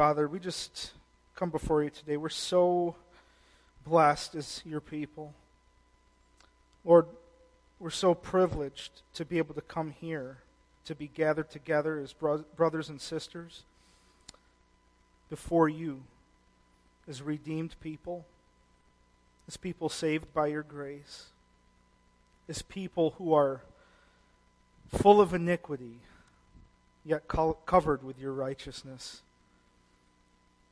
Father, we just come before you today. We're so blessed as your people. Lord, we're so privileged to be able to come here, to be gathered together as bro- brothers and sisters before you, as redeemed people, as people saved by your grace, as people who are full of iniquity, yet co- covered with your righteousness.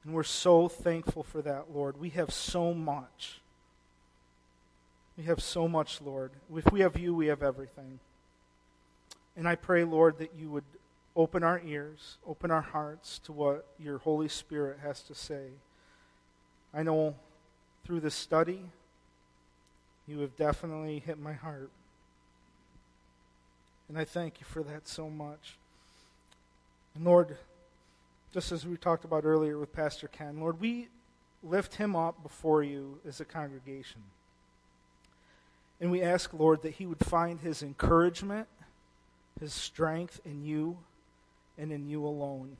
And we're so thankful for that, Lord. We have so much. We have so much, Lord. If we have you, we have everything. And I pray, Lord, that you would open our ears, open our hearts to what your Holy Spirit has to say. I know through this study, you have definitely hit my heart. And I thank you for that so much. And Lord, just as we talked about earlier with Pastor Ken, Lord, we lift him up before you as a congregation. And we ask, Lord, that he would find his encouragement, his strength in you and in you alone.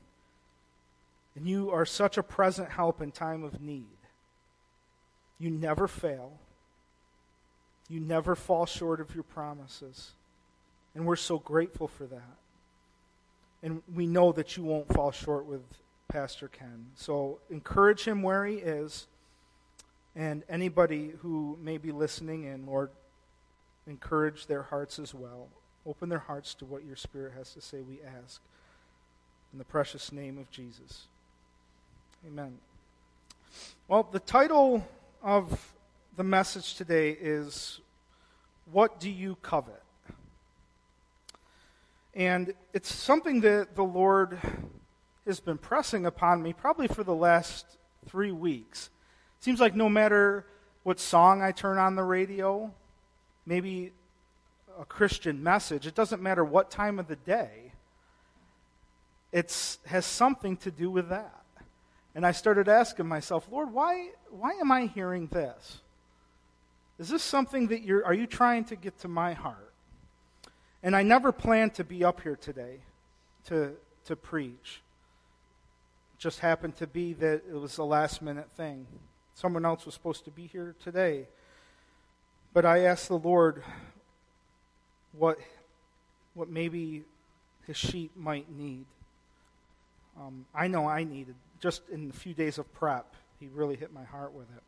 And you are such a present help in time of need. You never fail. You never fall short of your promises. And we're so grateful for that. And we know that you won't fall short with Pastor Ken. So encourage him where he is. And anybody who may be listening in, Lord, encourage their hearts as well. Open their hearts to what your Spirit has to say, we ask. In the precious name of Jesus. Amen. Well, the title of the message today is What Do You Covet? And it's something that the Lord has been pressing upon me probably for the last three weeks. It seems like no matter what song I turn on the radio, maybe a Christian message, it doesn't matter what time of the day, it has something to do with that. And I started asking myself, Lord, why, why am I hearing this? Is this something that you're, are you trying to get to my heart? And I never planned to be up here today to, to preach. It just happened to be that it was a last minute thing. Someone else was supposed to be here today. But I asked the Lord what, what maybe his sheep might need. Um, I know I needed. Just in a few days of prep, he really hit my heart with it.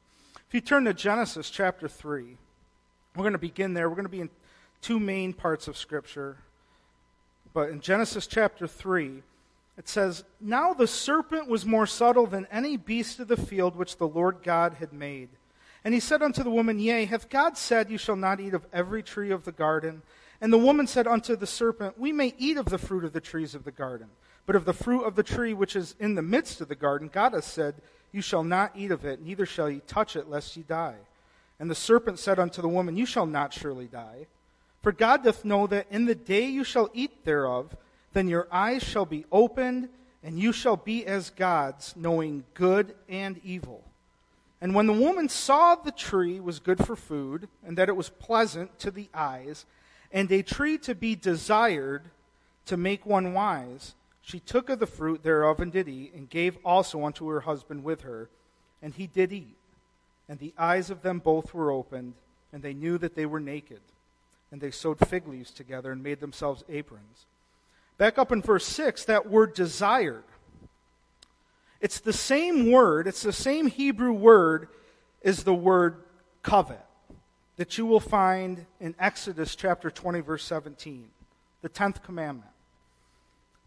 If you turn to Genesis chapter 3, we're going to begin there. We're going to be in two main parts of Scripture. But in Genesis chapter 3, it says, Now the serpent was more subtle than any beast of the field which the Lord God had made. And he said unto the woman, Yea, hath God said, You shall not eat of every tree of the garden? And the woman said unto the serpent, We may eat of the fruit of the trees of the garden. But of the fruit of the tree which is in the midst of the garden, God hath said, You shall not eat of it, neither shall ye touch it, lest ye die. And the serpent said unto the woman, You shall not surely die. For God doth know that in the day you shall eat thereof, then your eyes shall be opened, and you shall be as gods, knowing good and evil. And when the woman saw the tree was good for food, and that it was pleasant to the eyes, and a tree to be desired to make one wise, she took of the fruit thereof and did eat, and gave also unto her husband with her, and he did eat. And the eyes of them both were opened, and they knew that they were naked. And they sewed fig leaves together and made themselves aprons. Back up in verse 6, that word desired. It's the same word, it's the same Hebrew word as the word covet that you will find in Exodus chapter 20, verse 17, the 10th commandment.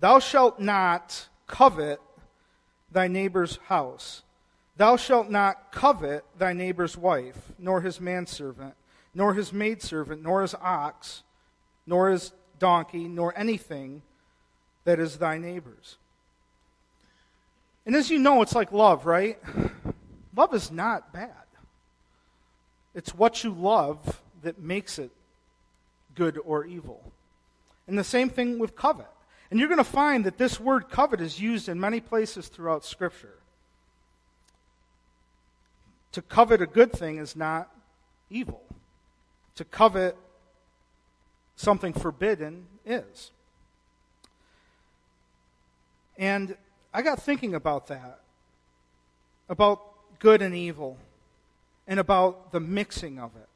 Thou shalt not covet thy neighbor's house. Thou shalt not covet thy neighbor's wife, nor his manservant, nor his maidservant, nor his ox, nor his donkey, nor anything that is thy neighbor's. And as you know, it's like love, right? Love is not bad. It's what you love that makes it good or evil. And the same thing with covet. And you're going to find that this word covet is used in many places throughout Scripture. To covet a good thing is not evil. To covet something forbidden is. And I got thinking about that. about good and evil and about the mixing of it.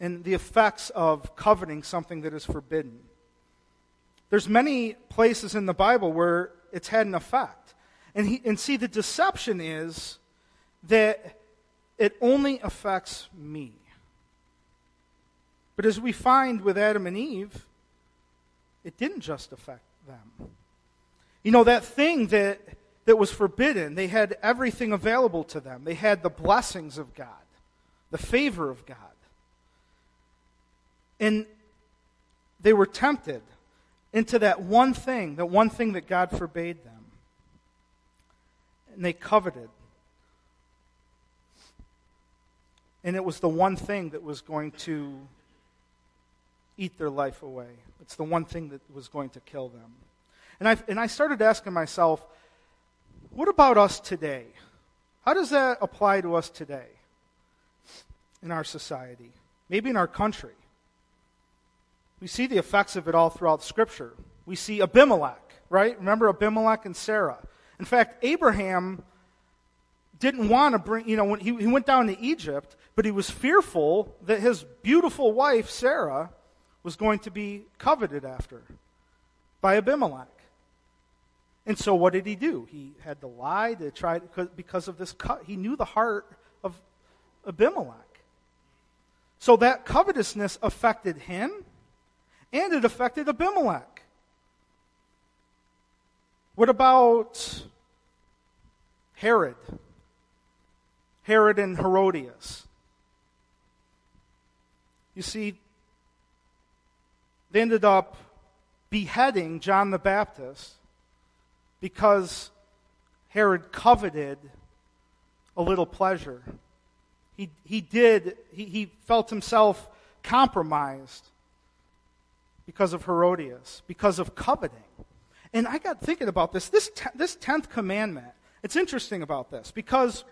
And the effects of coveting something that is forbidden. There's many places in the Bible where it's had an effect. And, he, and see, the deception is that it only affects me. But as we find with Adam and Eve, it didn't just affect them. You know, that thing that, that was forbidden, they had everything available to them. They had the blessings of God, the favor of God. And they were tempted into that one thing, that one thing that God forbade them. And they coveted. And it was the one thing that was going to eat their life away. It's the one thing that was going to kill them. And I, and I started asking myself, what about us today? How does that apply to us today in our society? Maybe in our country. We see the effects of it all throughout Scripture. We see Abimelech, right? Remember Abimelech and Sarah. In fact, Abraham didn't want to bring, you know, when he, he went down to Egypt, but he was fearful that his beautiful wife, Sarah, was going to be coveted after by Abimelech. And so what did he do? He had to lie to try because of this cut. He knew the heart of Abimelech. So that covetousness affected him and it affected Abimelech. What about Herod? Herod and Herodias. You see, they ended up beheading John the Baptist because Herod coveted a little pleasure. He, he did, he, he felt himself compromised because of Herodias, because of coveting. And I got thinking about this. This, te- this 10th commandment, it's interesting about this because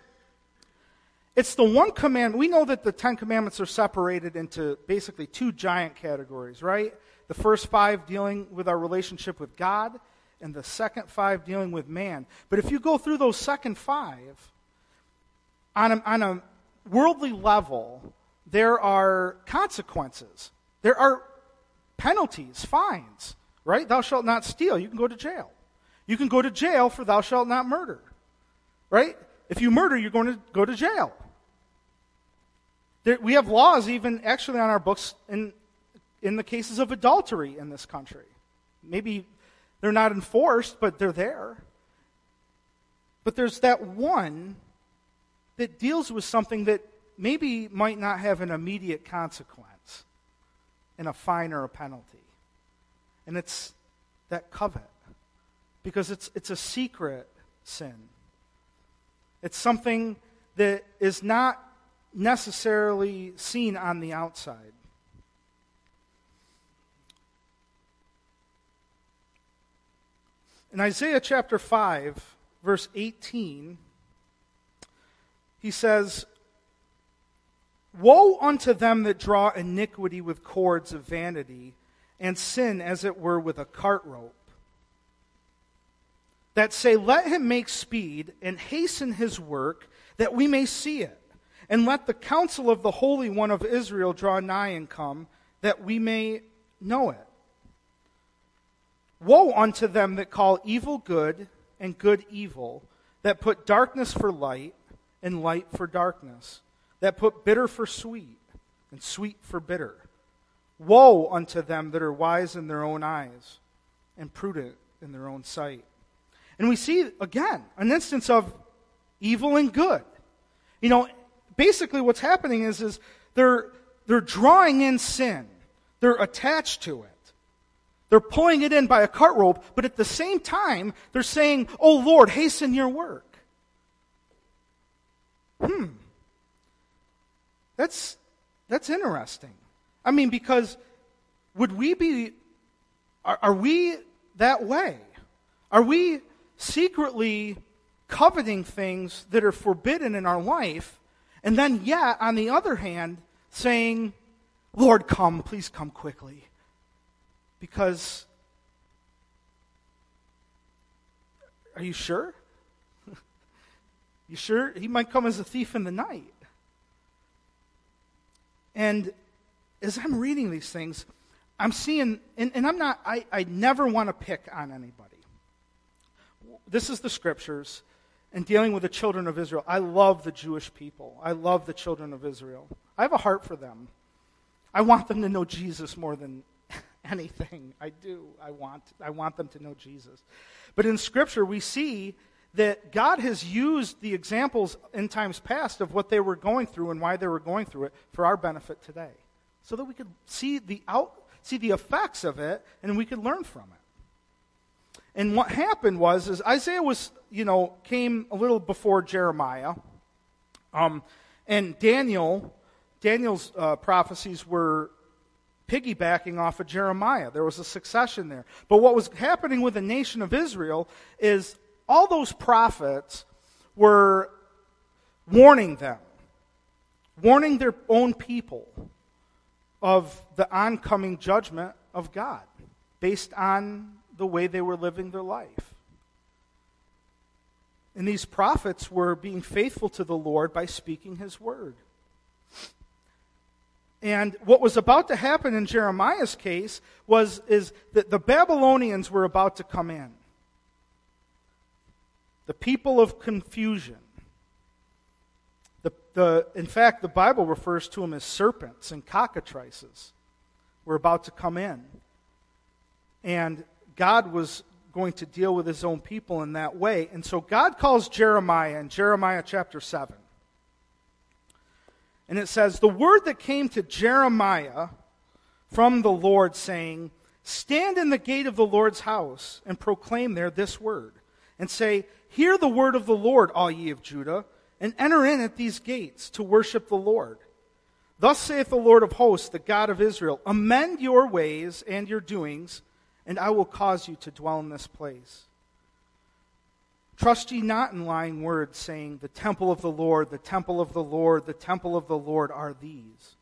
it's the one commandment. We know that the Ten Commandments are separated into basically two giant categories, right? The first five dealing with our relationship with God, and the second five dealing with man. But if you go through those second five, on a, on a worldly level, there are consequences. There are penalties, fines, right? Thou shalt not steal. You can go to jail. You can go to jail for thou shalt not murder, right? If you murder, you're going to go to jail. There, we have laws even actually on our books in, in the cases of adultery in this country. Maybe they're not enforced, but they're there. But there's that one that deals with something that maybe might not have an immediate consequence and a fine or a penalty. And it's that covet. Because it's, it's a secret sin. It's something that is not necessarily seen on the outside. In Isaiah chapter 5, verse 18, he says, Woe unto them that draw iniquity with cords of vanity, and sin as it were with a cart rope. That say, Let him make speed and hasten his work, that we may see it. And let the counsel of the Holy One of Israel draw nigh and come, that we may know it. Woe unto them that call evil good and good evil, that put darkness for light and light for darkness that put bitter for sweet and sweet for bitter. Woe unto them that are wise in their own eyes and prudent in their own sight. And we see, again, an instance of evil and good. You know, basically what's happening is, is they're, they're drawing in sin. They're attached to it. They're pulling it in by a cart rope, but at the same time, they're saying, Oh Lord, hasten your work. Hmm. That's, that's interesting. I mean, because would we be, are, are we that way? Are we secretly coveting things that are forbidden in our life, and then yet, on the other hand, saying, Lord, come, please come quickly? Because Are you sure? you sure? He might come as a thief in the night. And as I'm reading these things, I'm seeing, and, and I'm not, I, I never want to pick on anybody. This is the scriptures and dealing with the children of Israel. I love the Jewish people. I love the children of Israel. I have a heart for them. I want them to know Jesus more than anything. I do. I want, I want them to know Jesus. But in Scripture, we see that God has used the examples in times past of what they were going through and why they were going through it for our benefit today. So that we could see the, out, see the effects of it and we could learn from it. And what happened was, is Isaiah was, you know, came a little before Jeremiah. Um, and Daniel, Daniel's uh, prophecies were piggybacking off of Jeremiah. There was a succession there. But what was happening with the nation of Israel is all those prophets were warning them, warning their own people of the oncoming judgment of God based on the way they were living their life. And these prophets were being faithful to the Lord by speaking his word. And what was about to happen in Jeremiah's case was is that the Babylonians were about to come in. The people of confusion. The, the, in fact, the Bible refers to them as serpents and cockatrices. Were about to come in. And God was going to deal with his own people in that way. And so God calls Jeremiah in Jeremiah chapter 7. And it says, The word that came to Jeremiah from the Lord, saying, Stand in the gate of the Lord's house and proclaim there this word, and say, Hear the word of the Lord, all ye of Judah, and enter in at these gates to worship the Lord. Thus saith the Lord of hosts, the God of Israel Amend your ways and your doings, and I will cause you to dwell in this place. Trust ye not in lying words, saying, The temple of the Lord, the temple of the Lord, the temple of the Lord are these.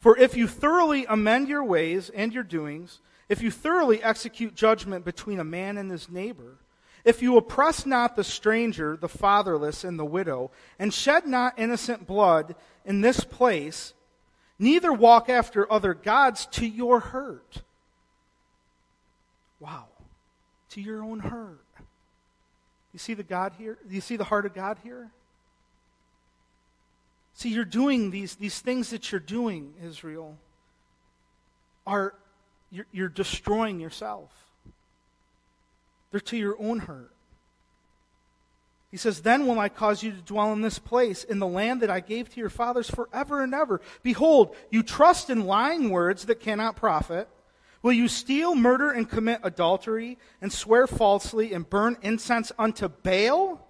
For if you thoroughly amend your ways and your doings, if you thoroughly execute judgment between a man and his neighbor, if you oppress not the stranger, the fatherless, and the widow, and shed not innocent blood in this place, neither walk after other gods to your hurt. Wow. To your own hurt. You see the God here? You see the heart of God here? See, you're doing these, these things that you're doing, Israel, are you're, you're destroying yourself. They're to your own hurt. He says, Then will I cause you to dwell in this place, in the land that I gave to your fathers forever and ever. Behold, you trust in lying words that cannot profit. Will you steal, murder, and commit adultery, and swear falsely, and burn incense unto Baal,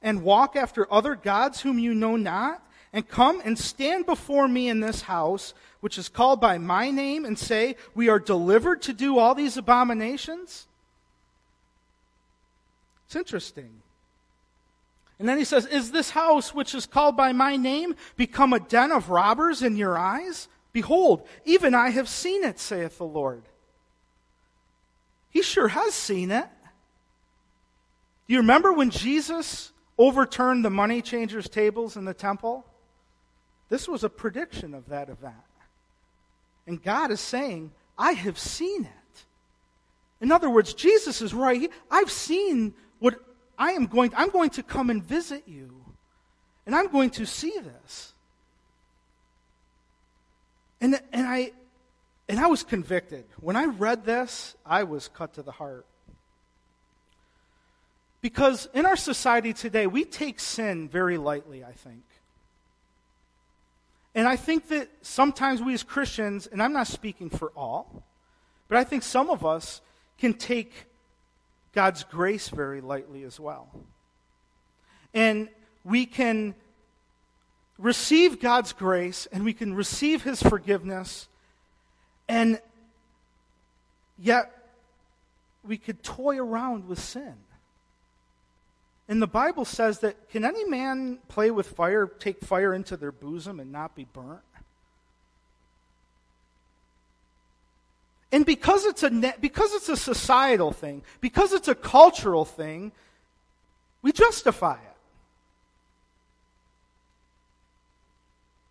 and walk after other gods whom you know not, and come and stand before me in this house, which is called by my name, and say, We are delivered to do all these abominations? It's interesting. And then he says, Is this house, which is called by my name, become a den of robbers in your eyes? Behold, even I have seen it, saith the Lord. He sure has seen it. Do you remember when Jesus overturned the money changers' tables in the temple? This was a prediction of that event. And God is saying, I have seen it. In other words, Jesus is right. I've seen what I am going I'm going to come and visit you. And I'm going to see this. And, and I and I was convicted. When I read this, I was cut to the heart. Because in our society today, we take sin very lightly, I think. And I think that sometimes we as Christians, and I'm not speaking for all, but I think some of us can take God's grace very lightly as well. And we can receive God's grace and we can receive His forgiveness and yet, we could toy around with sin. And the Bible says that can any man play with fire, take fire into their bosom, and not be burnt? And because it's a because it's a societal thing, because it's a cultural thing, We justify it.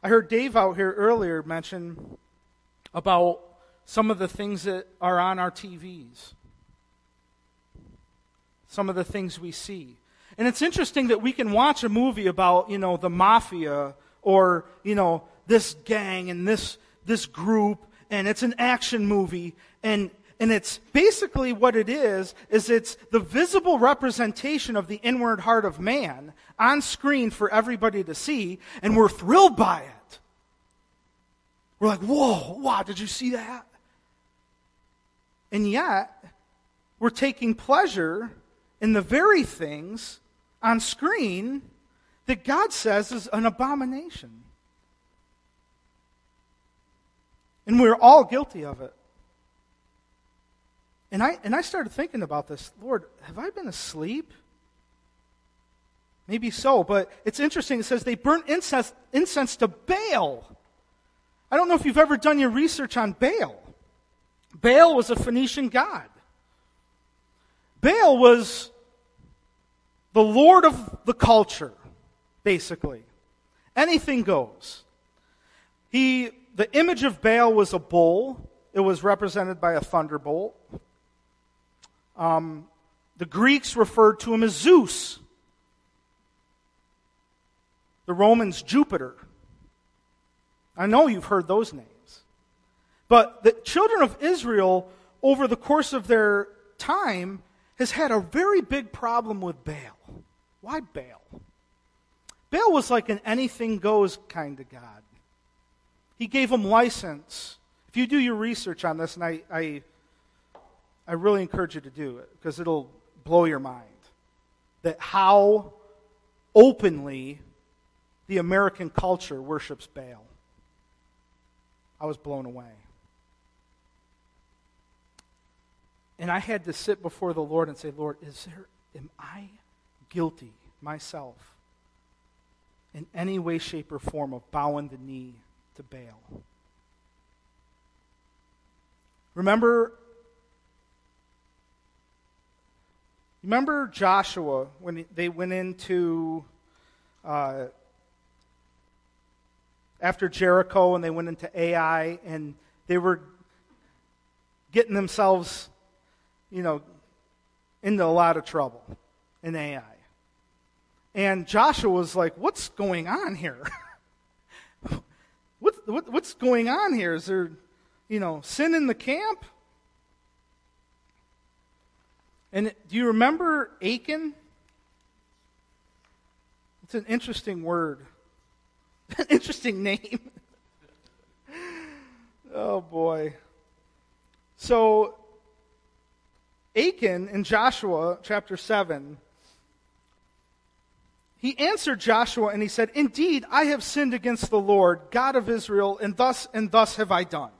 I heard Dave out here earlier mention about some of the things that are on our TVs, some of the things we see. And it's interesting that we can watch a movie about, you know, the mafia or, you know, this gang and this, this group, and it's an action movie, and, and it's basically what it is, is it's the visible representation of the inward heart of man on screen for everybody to see, and we're thrilled by it. We're like, whoa, wow, did you see that? And yet, we're taking pleasure in the very things on screen that God says is an abomination. And we're all guilty of it. And I, and I started thinking about this. Lord, have I been asleep? Maybe so, but it's interesting. It says they burnt incense, incense to Baal. I don't know if you've ever done your research on Baal. Baal was a Phoenician god. Baal was the lord of the culture, basically. Anything goes. He, the image of Baal was a bull. It was represented by a thunderbolt. Um, the Greeks referred to him as Zeus. The Romans, Jupiter. I know you've heard those names. But the children of Israel, over the course of their time, has had a very big problem with Baal. Why Baal? Baal was like an anything goes kind of God. He gave them license. If you do your research on this, and I, I, I really encourage you to do it because it'll blow your mind, that how openly the American culture worships Baal. I was blown away. And I had to sit before the Lord and say, Lord, is there, am I guilty myself in any way, shape, or form of bowing the knee to Baal? Remember, remember Joshua when they went into uh, after Jericho and they went into Ai and they were getting themselves you know, into a lot of trouble in Ai. And Joshua was like, What's going on here? what, what, what's going on here? Is there, you know, sin in the camp? And do you remember Achan? It's an interesting word, an interesting name. oh, boy. So Achan in Joshua chapter 7, he answered Joshua and he said, Indeed, I have sinned against the Lord, God of Israel, and thus and thus have I done.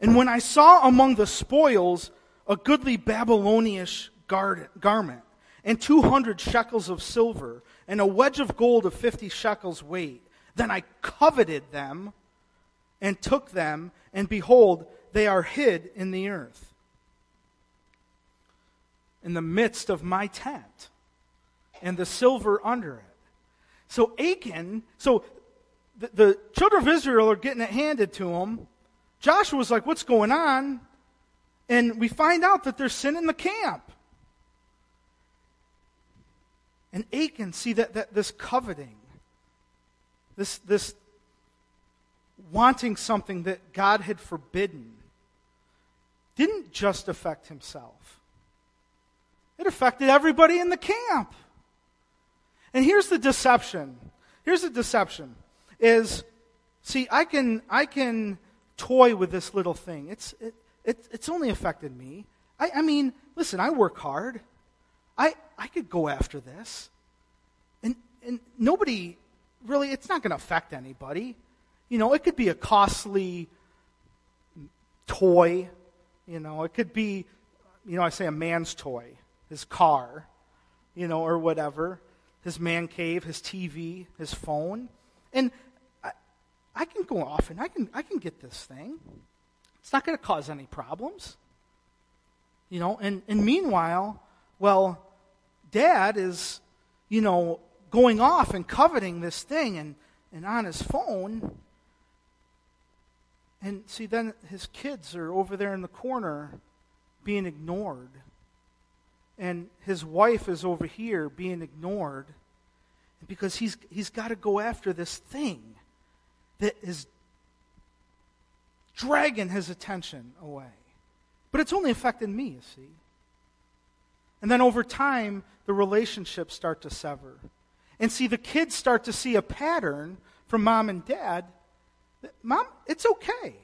And when I saw among the spoils a goodly Babylonish garment, and 200 shekels of silver, and a wedge of gold of 50 shekels weight, then I coveted them and took them, and behold, they are hid in the earth in the midst of my tent and the silver under it. So Achan, so the, the children of Israel are getting it handed to them. Joshua's like, what's going on? And we find out that there's sin in the camp. And Achan, see that, that this coveting, this, this wanting something that God had forbidden, didn't just affect himself. It affected everybody in the camp. And here's the deception. Here's the deception is see I can I can toy with this little thing. It's it, it it's only affected me. I, I mean, listen, I work hard. I I could go after this. And and nobody really it's not going to affect anybody. You know, it could be a costly toy, you know, it could be you know, I say a man's toy his car, you know, or whatever, his man cave, his TV, his phone. And I, I can go off and I can, I can get this thing. It's not going to cause any problems. You know, and, and meanwhile, well, dad is you know, going off and coveting this thing and, and on his phone. And see, then his kids are over there in the corner being ignored. And his wife is over here being ignored because he's, he's got to go after this thing that is dragging his attention away. But it's only affecting me, you see. And then over time, the relationships start to sever. And see, the kids start to see a pattern from mom and dad. Mom, it's okay.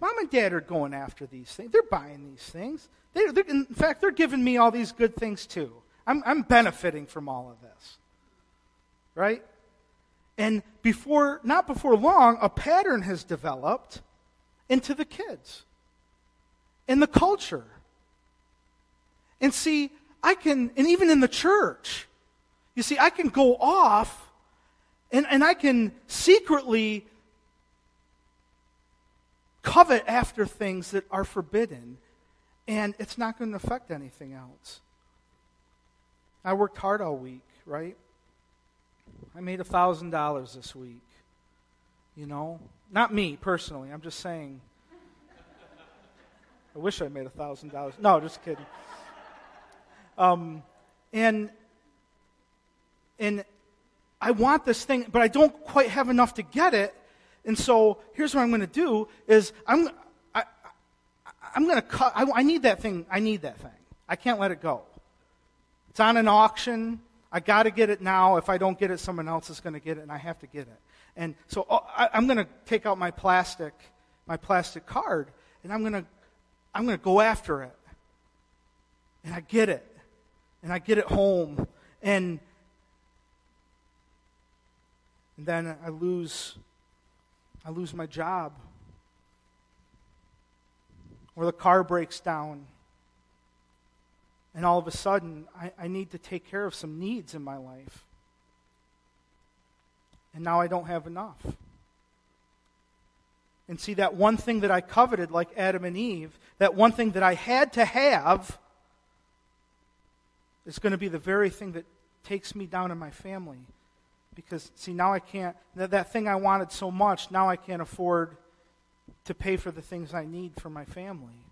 Mom and dad are going after these things. They're buying these things. They're, in fact, they're giving me all these good things too. I'm, I'm benefiting from all of this. Right? And before, not before long, a pattern has developed into the kids, in the culture. And see, I can, and even in the church, you see, I can go off and, and I can secretly covet after things that are forbidden, and it's not going to affect anything else. I worked hard all week, right? I made $1,000 this week. You know? Not me personally, I'm just saying. I wish I made $1,000. No, just kidding. Um, and and I want this thing, but I don't quite have enough to get it. And so here's what I'm going to do: is I'm I'm going to cut. I, I need that thing. I need that thing. I can't let it go. It's on an auction. I got to get it now. If I don't get it, someone else is going to get it, and I have to get it. And so oh, I, I'm going to take out my plastic, my plastic card, and I'm going to, I'm going to go after it. And I get it, and I get it home, and and then I lose I lose my job. Or the car breaks down. And all of a sudden, I, I need to take care of some needs in my life. And now I don't have enough. And see, that one thing that I coveted, like Adam and Eve, that one thing that I had to have, is going to be the very thing that takes me down in my family because, see, now I can't, that, that thing I wanted so much, now I can't afford to pay for the things I need for my family.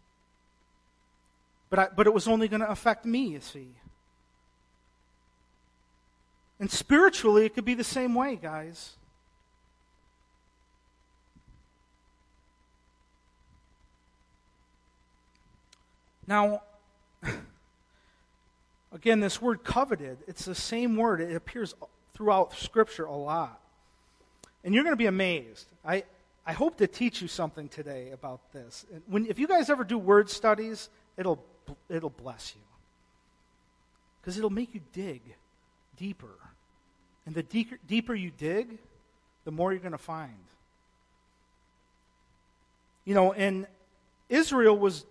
But, I, but it was only going to affect me, you see. And spiritually, it could be the same way, guys. Now, again, this word coveted, it's the same word. It appears throughout Scripture a lot. And you're going to be amazed. I, I hope to teach you something today about this. When, if you guys ever do word studies, it'll, it'll bless you. Because it'll make you dig deeper. And the deeper, deeper you dig, the more you're going to find. You know, and Israel was,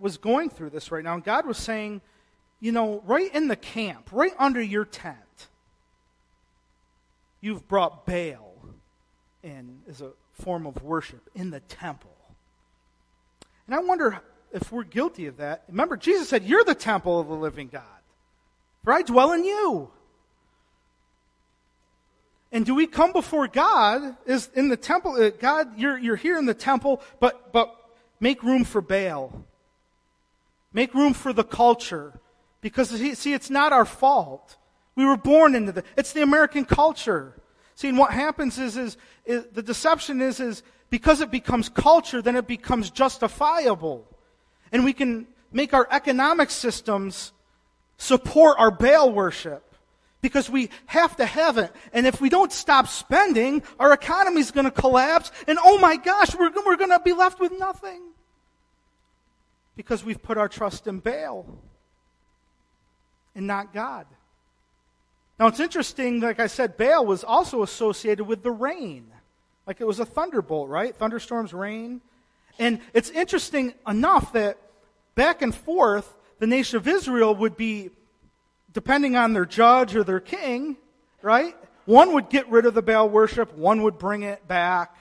was going through this right now, and God was saying, you know, right in the camp, right under your tent, You've brought Baal in as a form of worship in the temple. And I wonder if we're guilty of that. Remember, Jesus said, You're the temple of the living God, for I dwell in you. And do we come before God is in the temple? Uh, God, you're, you're here in the temple, but, but make room for Baal. Make room for the culture. Because, see, it's not our fault. We were born into the, it's the American culture. See, and what happens is, is, is, the deception is, is because it becomes culture, then it becomes justifiable. And we can make our economic systems support our Baal worship because we have to have it. And if we don't stop spending, our economy is going to collapse. And oh my gosh, we're, we're going to be left with nothing because we've put our trust in Baal and not God. Now it's interesting, like I said, Baal was also associated with the rain. Like it was a thunderbolt, right? Thunderstorms, rain. And it's interesting enough that back and forth, the nation of Israel would be, depending on their judge or their king, right? One would get rid of the Baal worship, one would bring it back,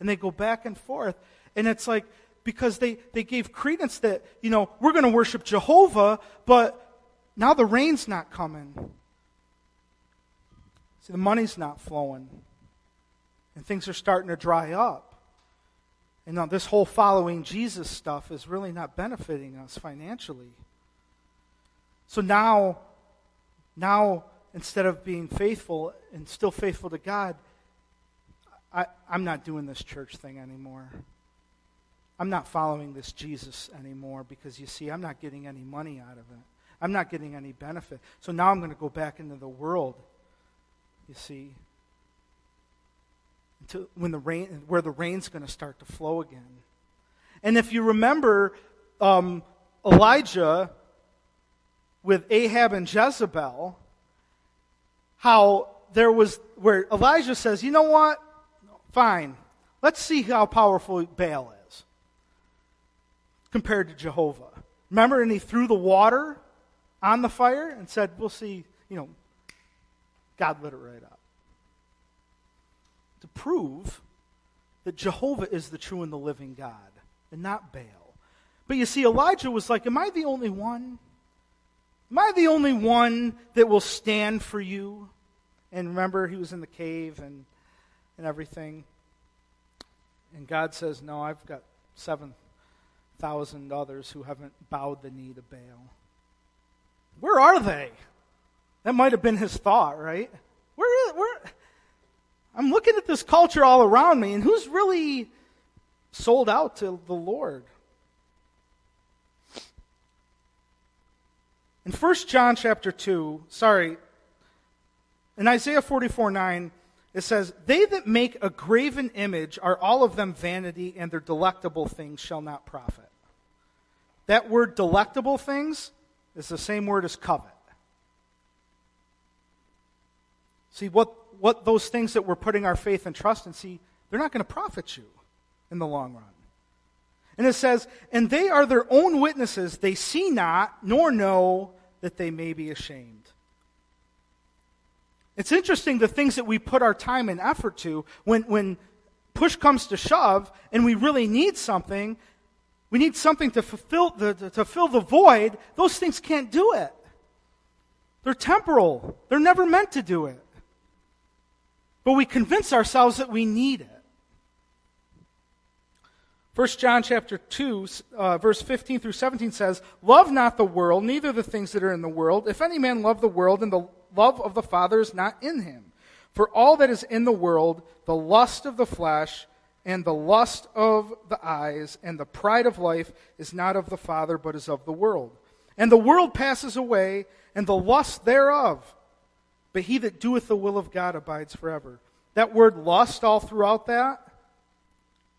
and they go back and forth. And it's like, because they, they gave credence that, you know, we're going to worship Jehovah, but now the rain's not coming. See, the money's not flowing, and things are starting to dry up. And now this whole following Jesus stuff is really not benefiting us financially. So now, now instead of being faithful and still faithful to God, I, I'm not doing this church thing anymore. I'm not following this Jesus anymore because you see, I'm not getting any money out of it. I'm not getting any benefit. So now I'm going to go back into the world, you see, to when the rain, where the rain's going to start to flow again. And if you remember um, Elijah with Ahab and Jezebel, how there was, where Elijah says, you know what? Fine. Let's see how powerful Baal is compared to Jehovah. Remember, and he threw the water on the fire and said, We'll see, you know, God lit it right up. To prove that Jehovah is the true and the living God and not Baal. But you see, Elijah was like, Am I the only one? Am I the only one that will stand for you? And remember, he was in the cave and, and everything. And God says, No, I've got 7,000 others who haven't bowed the knee to Baal. Where are they? That might have been his thought, right? I'm looking at this culture all around me, and who's really sold out to the Lord? In 1 John chapter 2, sorry, in Isaiah 44 9, it says, They that make a graven image are all of them vanity, and their delectable things shall not profit. That word delectable things is the same word as covet. See, what, what those things that we're putting our faith and trust in, see, they're not going to profit you in the long run. And it says, And they are their own witnesses, they see not, nor know that they may be ashamed. It's interesting the things that we put our time and effort to when, when push comes to shove and we really need something, we need something to fulfill the, to fill the void, those things can't do it. They're temporal. They're never meant to do it. But we convince ourselves that we need it. 1 John chapter 2, uh, verse 15 through 17 says, Love not the world, neither the things that are in the world. If any man love the world, and the love of the Father is not in him. For all that is in the world, the lust of the flesh, and the lust of the eyes, and the pride of life is not of the Father, but is of the world. And the world passes away, and the lust thereof. But he that doeth the will of God abides forever. That word lust, all throughout that,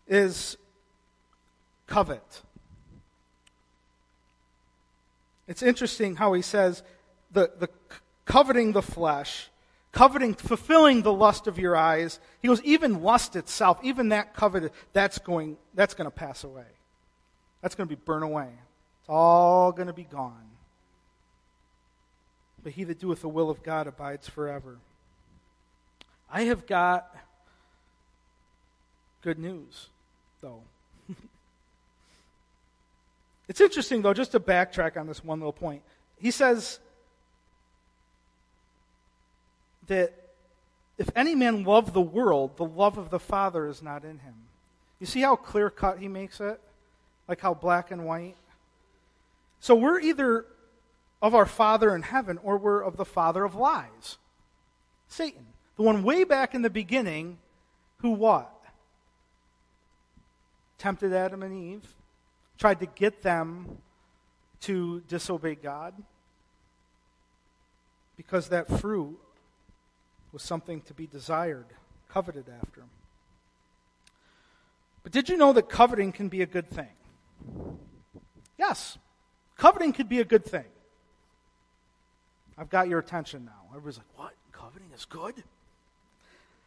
is covet. It's interesting how he says the, the coveting the flesh, coveting, fulfilling the lust of your eyes. He goes, even lust itself, even that coveted, that's going, that's going to pass away. That's going to be burned away. It's all going to be gone. But he that doeth the will of God abides forever. I have got good news, though. It's interesting, though, just to backtrack on this one little point. He says that if any man love the world, the love of the Father is not in him. You see how clear cut he makes it? Like how black and white? So we're either of our Father in heaven or we're of the Father of lies. Satan. The one way back in the beginning who what? Tempted Adam and Eve tried to get them to disobey God because that fruit was something to be desired, coveted after. But did you know that coveting can be a good thing? Yes, coveting could be a good thing. I've got your attention now. Everybody's like, what? Coveting is good?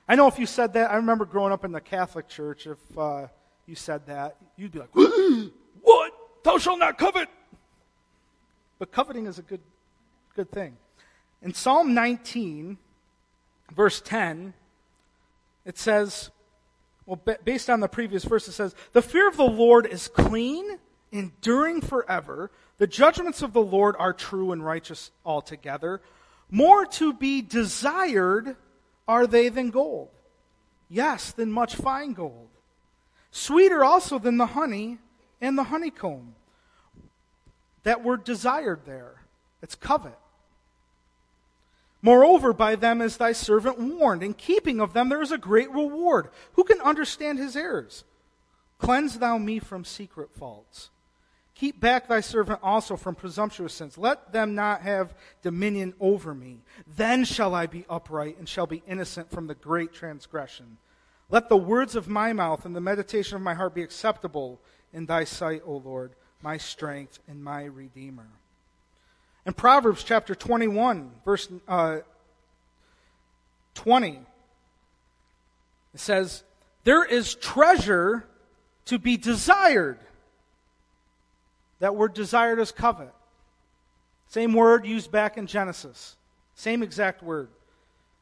I know if you said that, I remember growing up in the Catholic Church, if uh, you said that, you'd be like, what? Thou shalt not covet. But coveting is a good, good thing. In Psalm 19, verse 10, it says, well, based on the previous verse, it says, The fear of the Lord is clean, enduring forever. The judgments of the Lord are true and righteous altogether. More to be desired are they than gold? Yes, than much fine gold. Sweeter also than the honey and the honeycomb. That word desired there. It's covet. Moreover, by them is thy servant warned. In keeping of them there is a great reward. Who can understand his errors? Cleanse thou me from secret faults. Keep back thy servant also from presumptuous sins. Let them not have dominion over me. Then shall I be upright and shall be innocent from the great transgression. Let the words of my mouth and the meditation of my heart be acceptable in thy sight, O Lord, my strength and my redeemer. In Proverbs chapter 21, verse uh, 20, it says, There is treasure to be desired. That word desired is covet. Same word used back in Genesis. Same exact word.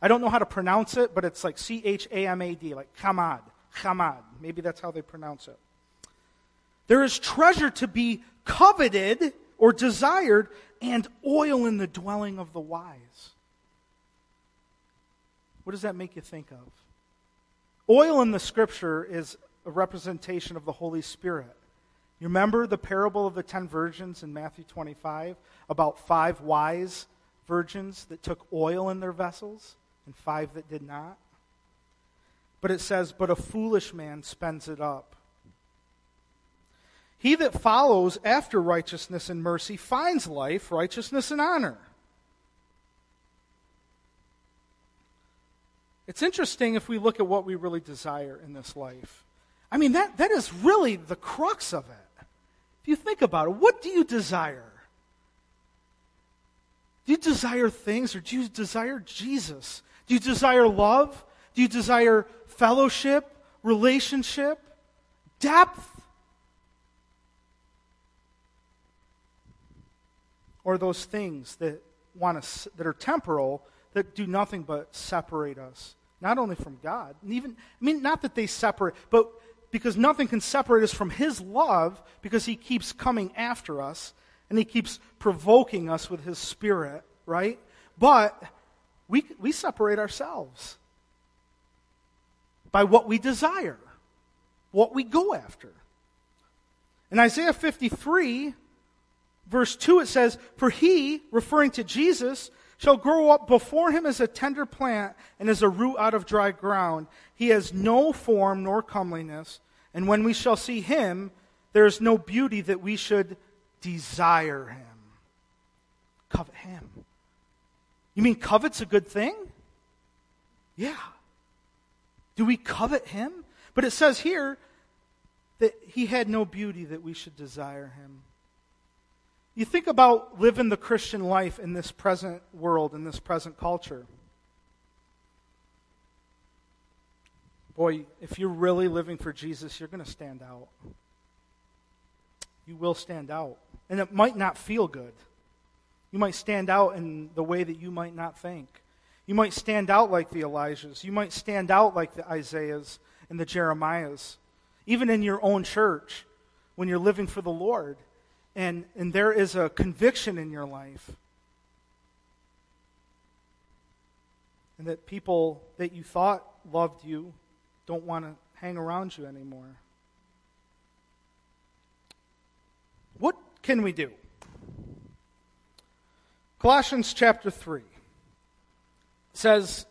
I don't know how to pronounce it, but it's like C H A M A D, like chamad. Chamad. Maybe that's how they pronounce it. There is treasure to be coveted or desired and oil in the dwelling of the wise. What does that make you think of? Oil in the scripture is a representation of the Holy Spirit. You remember the parable of the ten virgins in Matthew 25 about five wise virgins that took oil in their vessels and five that did not? But it says, But a foolish man spends it up. He that follows after righteousness and mercy finds life, righteousness, and honor. It's interesting if we look at what we really desire in this life. I mean, that, that is really the crux of it. You think about it, what do you desire? Do you desire things or do you desire Jesus? Do you desire love? Do you desire fellowship, relationship, depth? or those things that want to, that are temporal that do nothing but separate us not only from God and even I mean not that they separate but because nothing can separate us from his love because he keeps coming after us and he keeps provoking us with his spirit right? But we we separate ourselves by what we desire what we go after. In Isaiah 53 verse 2, it says, For he, referring to Jesus, shall grow up before him as a tender plant and as a root out of dry ground. He has no form nor comeliness, and when we shall see him, there is no beauty that we should desire him. Covet him. You mean covet's a good thing? Yeah. Do we covet him? But it says here that he had no beauty that we should desire him. You think about living the Christian life in this present world, in this present culture. Boy, if you're really living for Jesus, you're going to stand out. You will stand out. And it might not feel good. You might stand out in the way that you might not think. You might stand out like the Elijahs. You might stand out like the Isaiahs and the Jeremiahs. Even in your own church, when you're living for the Lord and, and there is a conviction in your life. And that people that you thought loved you don't want to hang around you anymore. What can we do? Colossians chapter 3 says,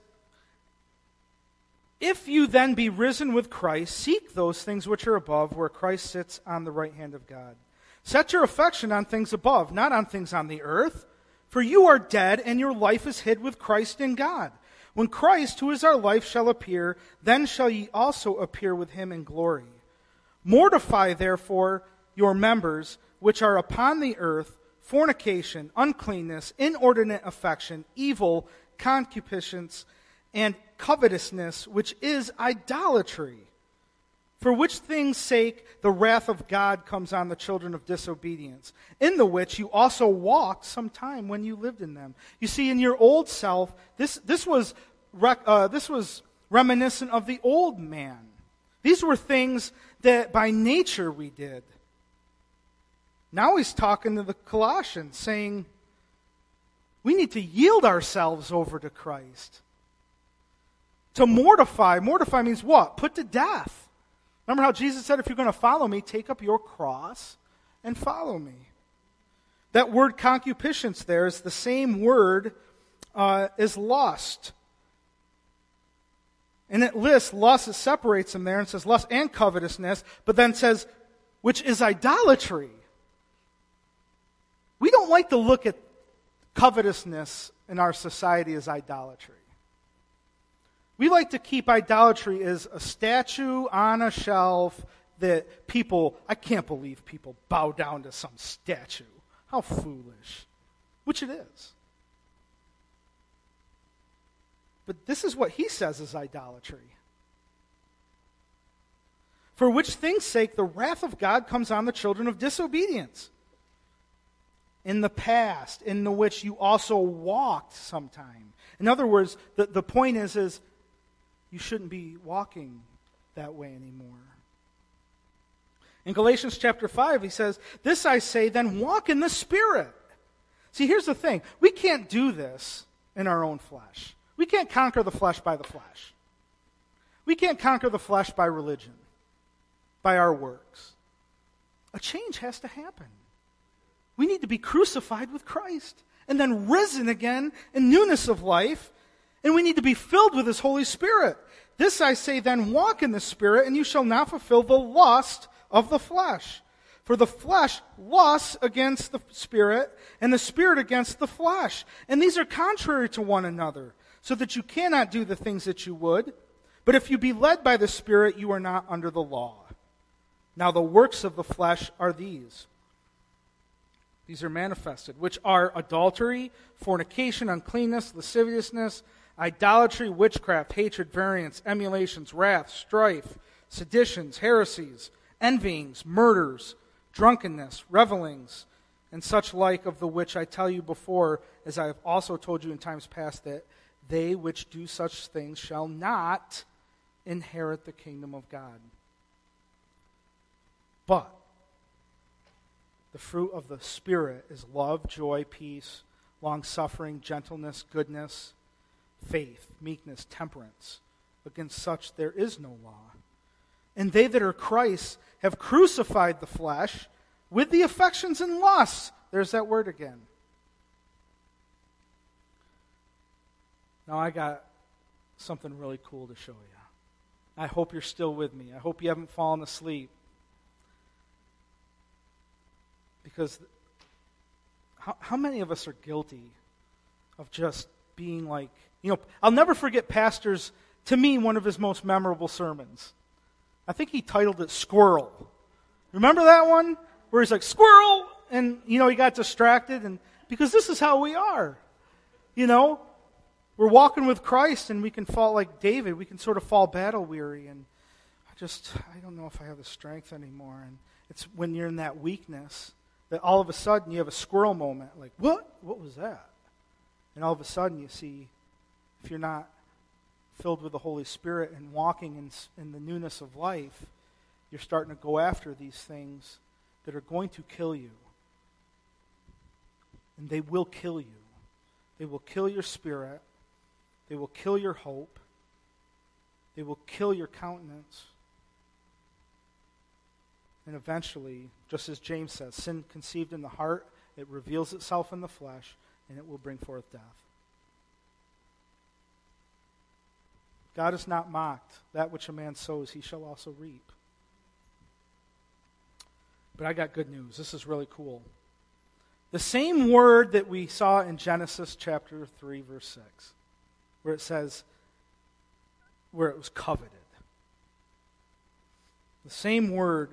If you then be risen with Christ, seek those things which are above, where Christ sits on the right hand of God. Set your affection on things above, not on things on the earth. For you are dead, and your life is hid with Christ in God. When Christ, who is our life, shall appear, then shall ye also appear with him in glory. Mortify, therefore, your members which are upon the earth fornication, uncleanness, inordinate affection, evil, concupiscence, and covetousness, which is idolatry. For which things' sake the wrath of God comes on the children of disobedience, in the which you also walked some time when you lived in them. You see, in your old self, this, this, was, uh, this was reminiscent of the old man. These were things that by nature we did. Now he's talking to the Colossians, saying, we need to yield ourselves over to Christ. To mortify, mortify means what? Put to death. Remember how Jesus said, if you're going to follow me, take up your cross and follow me. That word concupiscence there is the same word uh, as lust. And it lists lust, it separates them there and says lust and covetousness, but then says, which is idolatry. We don't like to look at covetousness in our society as idolatry. We like to keep idolatry as a statue on a shelf that people, I can't believe people bow down to some statue. How foolish. Which it is. But this is what he says is idolatry. For which thing's sake the wrath of God comes on the children of disobedience. In the past, in the which you also walked sometime. In other words, the, the point is, is you shouldn't be walking that way anymore. In Galatians chapter 5, he says, This I say, then walk in the Spirit. See, here's the thing we can't do this in our own flesh. We can't conquer the flesh by the flesh. We can't conquer the flesh by religion, by our works. A change has to happen. We need to be crucified with Christ and then risen again in newness of life. And we need to be filled with His Holy Spirit. This I say, then walk in the Spirit, and you shall not fulfill the lust of the flesh. For the flesh lusts against the Spirit, and the Spirit against the flesh. And these are contrary to one another so that you cannot do the things that you would. But if you be led by the Spirit, you are not under the law. Now, the works of the flesh are these. These are manifested, which are adultery, fornication, uncleanness, lasciviousness, idolatry, witchcraft, hatred, variance, emulations, wrath, strife, seditions, heresies, envyings, murders, drunkenness, revelings, and such like of the which I tell you before, as I have also told you in times past, that they which do such things shall not inherit the kingdom of God. But the fruit of the Spirit is love, joy, peace, long suffering, gentleness, goodness, faith, meekness, temperance. Against such there is no law. And they that are Christ have crucified the flesh with the affections and lusts. There's that word again. Now, I got something really cool to show you. I hope you're still with me. I hope you haven't fallen asleep. Because how, how many of us are guilty of just being like, you know, I'll never forget Pastor's, to me, one of his most memorable sermons. I think he titled it Squirrel. Remember that one? Where he's like, Squirrel! And, you know, he got distracted. And because this is how we are. You know, we're walking with Christ and we can fall like David. We can sort of fall battle weary and I just, I don't know if I have the strength anymore. And it's when you're in that weakness that all of a sudden you have a squirrel moment like, what? What was that? And all of a sudden you see, if you're not filled with the Holy Spirit and walking in, in the newness of life, you're starting to go after these things that are going to kill you. And they will kill you. They will kill your spirit. They will kill your hope. They will kill your countenance. And eventually, just as James says, sin conceived in the heart, it reveals itself in the flesh, and it will bring forth death. God is not mocked. That which a man sows, he shall also reap. But I got good news. This is really cool. The same word that we saw in Genesis chapter 3, verse 6 where it says, where it was coveted. The same word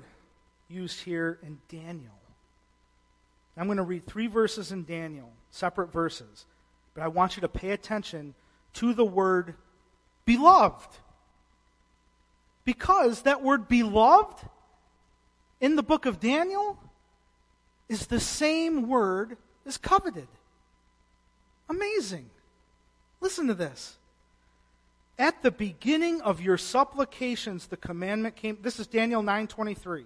used here in Daniel. I'm going to read three verses in Daniel, separate verses, but I want you to pay attention to the word beloved. Because that word beloved in the book of Daniel is the same word as coveted. Amazing. Listen to this. At the beginning of your supplications, the commandment came. This is Daniel 9:23.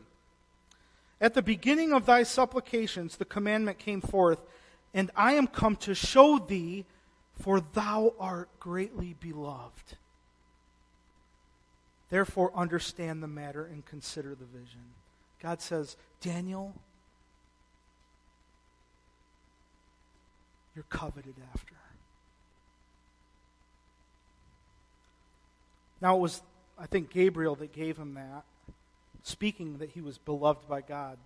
At the beginning of thy supplications, the commandment came forth, and I am come to show thee, for thou art greatly beloved. Therefore, understand the matter and consider the vision. God says, Daniel, you're coveted after. Now, it was, I think, Gabriel that gave him that, speaking that he was beloved by God.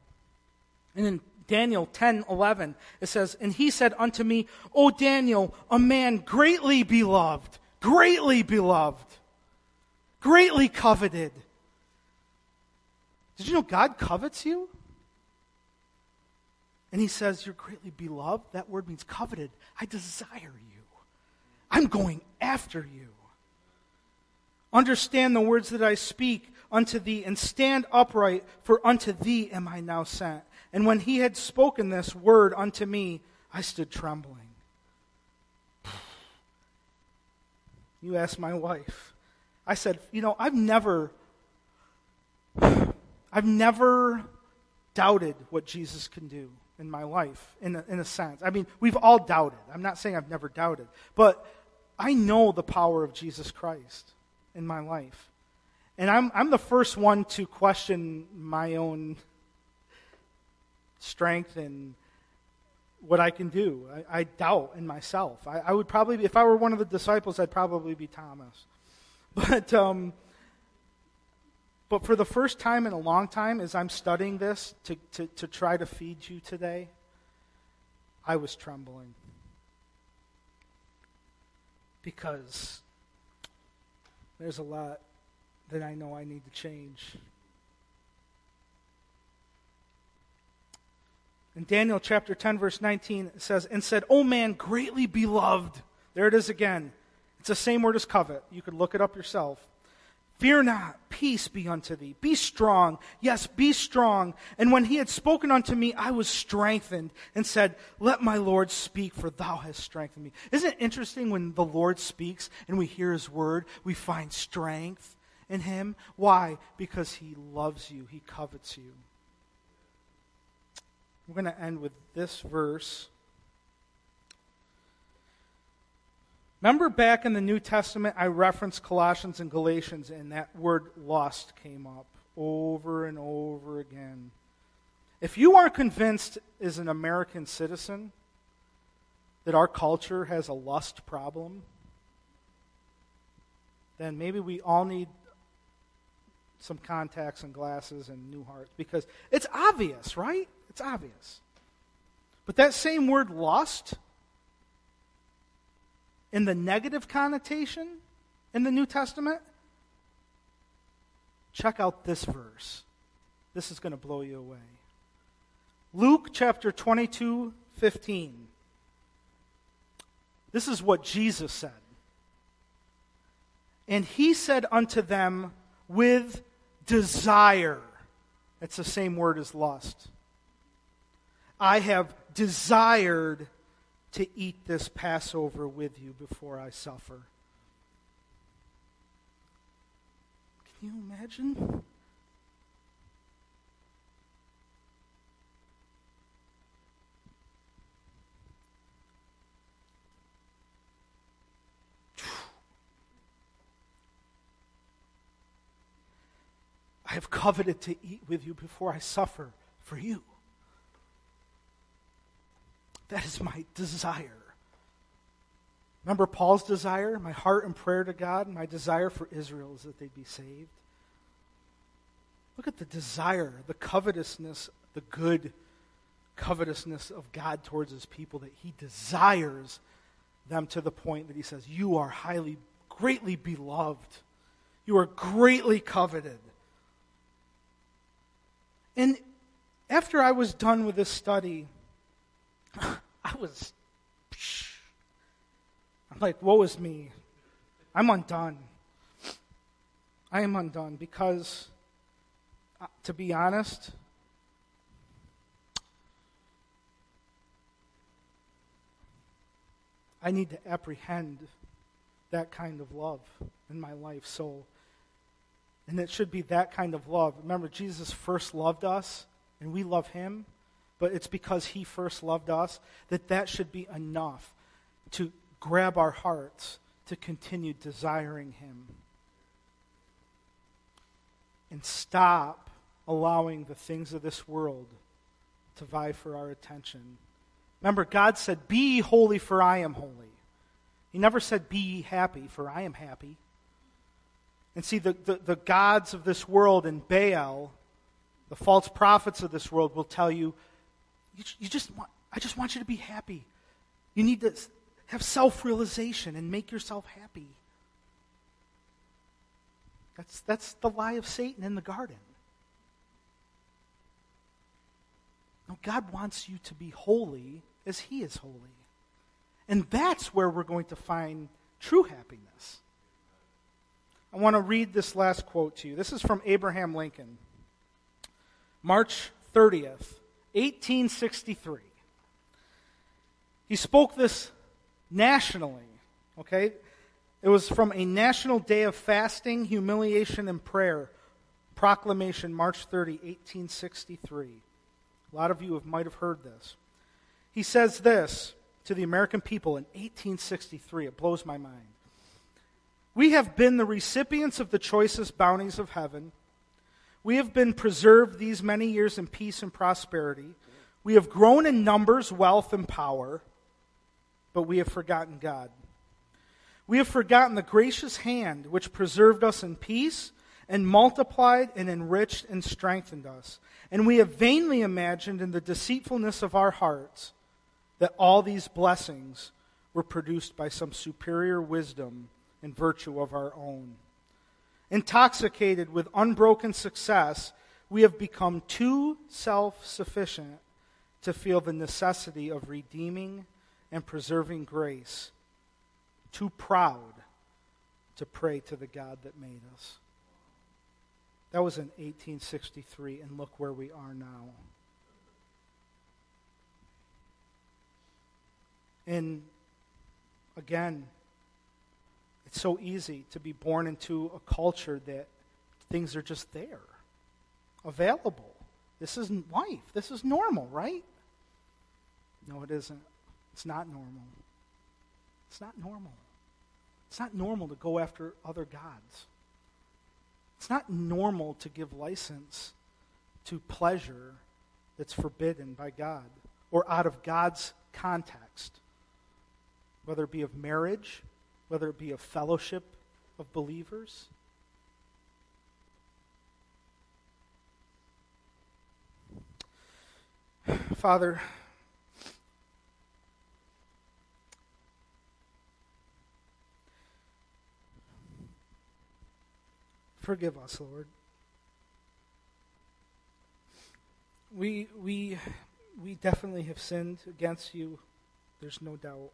And in Daniel 10 11, it says, And he said unto me, O Daniel, a man greatly beloved, greatly beloved, greatly coveted. Did you know God covets you? And he says, You're greatly beloved. That word means coveted. I desire you. I'm going after you. Understand the words that I speak unto thee, and stand upright, for unto thee am I now sent. And when he had spoken this word unto me, I stood trembling. You ask my wife. I said, You know, I've never, I've never doubted what Jesus can do in my life, in a, in a sense. I mean, we've all doubted. I'm not saying I've never doubted, but I know the power of Jesus Christ in my life. And I'm, I'm the first one to question my own strength and what I can do. I, I doubt in myself. I, I, would probably, be, if I were one of the disciples, I'd probably be Thomas. But, um, but for the first time in a long time, as I'm studying this to, to, to try to feed you today, I was trembling. Because there's a lot that I know I need to change. In Daniel chapter 10, verse 19, it says, And said, O man, greatly beloved. There it is again. It's the same word as covet. You could look it up yourself. Fear not, peace be unto thee. Be strong. Yes, be strong. And when he had spoken unto me, I was strengthened and said, Let my Lord speak, for thou hast strengthened me. Isn't it interesting when the Lord speaks and we hear his word, we find strength in him? Why? Because he loves you, he covets you. We're going to end with this verse. Remember back in the New Testament, I referenced Colossians and Galatians, and that word lust came up over and over again. If you are convinced as an American citizen that our culture has a lust problem, then maybe we all need some contacts and glasses and new hearts because it's obvious, right? It's obvious. But that same word lust, in the negative connotation in the New Testament, check out this verse. This is going to blow you away. Luke chapter 22, 15. This is what Jesus said. And he said unto them, with desire. It's the same word as lust. I have desired to eat this Passover with you before I suffer. Can you imagine? I have coveted to eat with you before I suffer for you. That is my desire. Remember Paul's desire? My heart and prayer to God, my desire for Israel is that they'd be saved. Look at the desire, the covetousness, the good covetousness of God towards his people, that he desires them to the point that he says, You are highly, greatly beloved. You are greatly coveted. And after I was done with this study, I was, I'm like, woe is me. I'm undone. I am undone because, uh, to be honest, I need to apprehend that kind of love in my life. So, and it should be that kind of love. Remember, Jesus first loved us, and we love him but it's because he first loved us, that that should be enough to grab our hearts to continue desiring him. and stop allowing the things of this world to vie for our attention. Remember, God said, Be holy, for I am holy. He never said, Be happy, for I am happy. And see, the, the, the, gods of this world and Baal, the false prophets of this world, will tell you, you, you just want, I just want you to be happy. You need to have self realization and make yourself happy. That's, that's the lie of Satan in the garden. No, God wants you to be holy as He is holy. And that's where we're going to find true happiness. I want to read this last quote to you. This is from Abraham Lincoln, March 30th, 1863. He spoke this nationally, okay? It was from a national day of fasting, humiliation, and prayer. Proclamation, March 30, 1863. A lot of you have, might have heard this. He says this to the American people in 1863. It blows my mind. We have been the recipients of the choicest bounties of heaven. We have been preserved these many years in peace and prosperity. We have grown in numbers, wealth, and power, but we have forgotten God. We have forgotten the gracious hand which preserved us in peace and multiplied and enriched and strengthened us. And we have vainly imagined in the deceitfulness of our hearts that all these blessings were produced by some superior wisdom and virtue of our own. Intoxicated with unbroken success, we have become too self sufficient to feel the necessity of redeeming and preserving grace too proud to pray to the God that made us. That was in 1863, and look where we are now. And again, it's so easy to be born into a culture that things are just there, available. This isn't life. This is normal, right? No, it isn't. It's not normal. It's not normal. It's not normal to go after other gods. It's not normal to give license to pleasure that's forbidden by God or out of God's context, whether it be of marriage, whether it be a fellowship of believers. Father, Forgive us, Lord. We, we, we definitely have sinned against you. There's no doubt.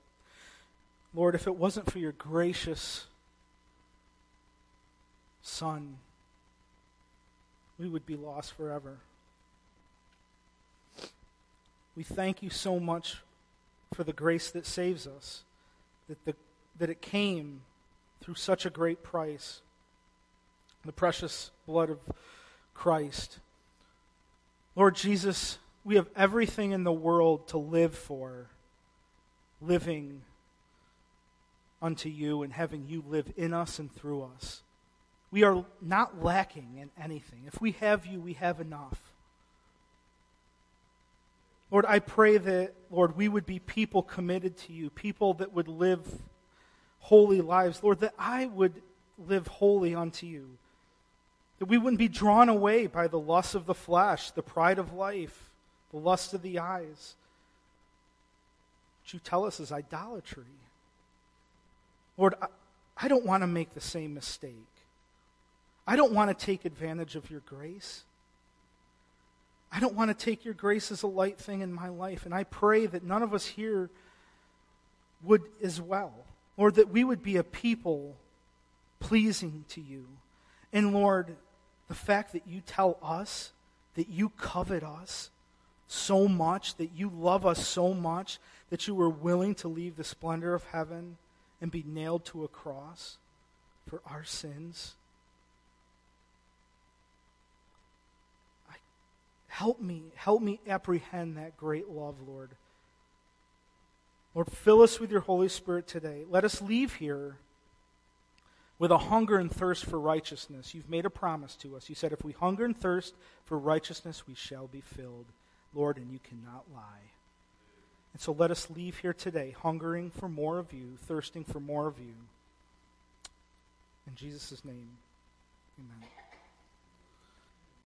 Lord, if it wasn't for your gracious Son, we would be lost forever. We thank you so much for the grace that saves us, that, the, that it came through such a great price the precious blood of Christ. Lord Jesus, we have everything in the world to live for, living unto you and having you live in us and through us. We are not lacking in anything. If we have you, we have enough. Lord, I pray that, Lord, we would be people committed to you, people that would live holy lives. Lord, that I would live holy unto you. That we wouldn't be drawn away by the lust of the flesh, the pride of life, the lust of the eyes. What you tell us is idolatry. Lord, I, don't want to make the same mistake. I don't want to take advantage of your grace. I don't want to take your grace as a light thing in my life. And I pray that none of us here would as well. Lord, that we would be a people pleasing to you. And Lord, the fact that you tell us that you covet us so much, that you love us so much, that you were willing to leave the splendor of heaven and be nailed to a cross for our sins. I, help me, help me apprehend that great love, Lord. Lord, fill us with your Holy Spirit today. Let us leave here with a hunger and thirst for righteousness. You've made a promise to us. You said, if we hunger and thirst for righteousness, we shall be filled. Lord, and you cannot lie. And so let us leave here today hungering for more of you, thirsting for more of you. In Jesus' name, amen.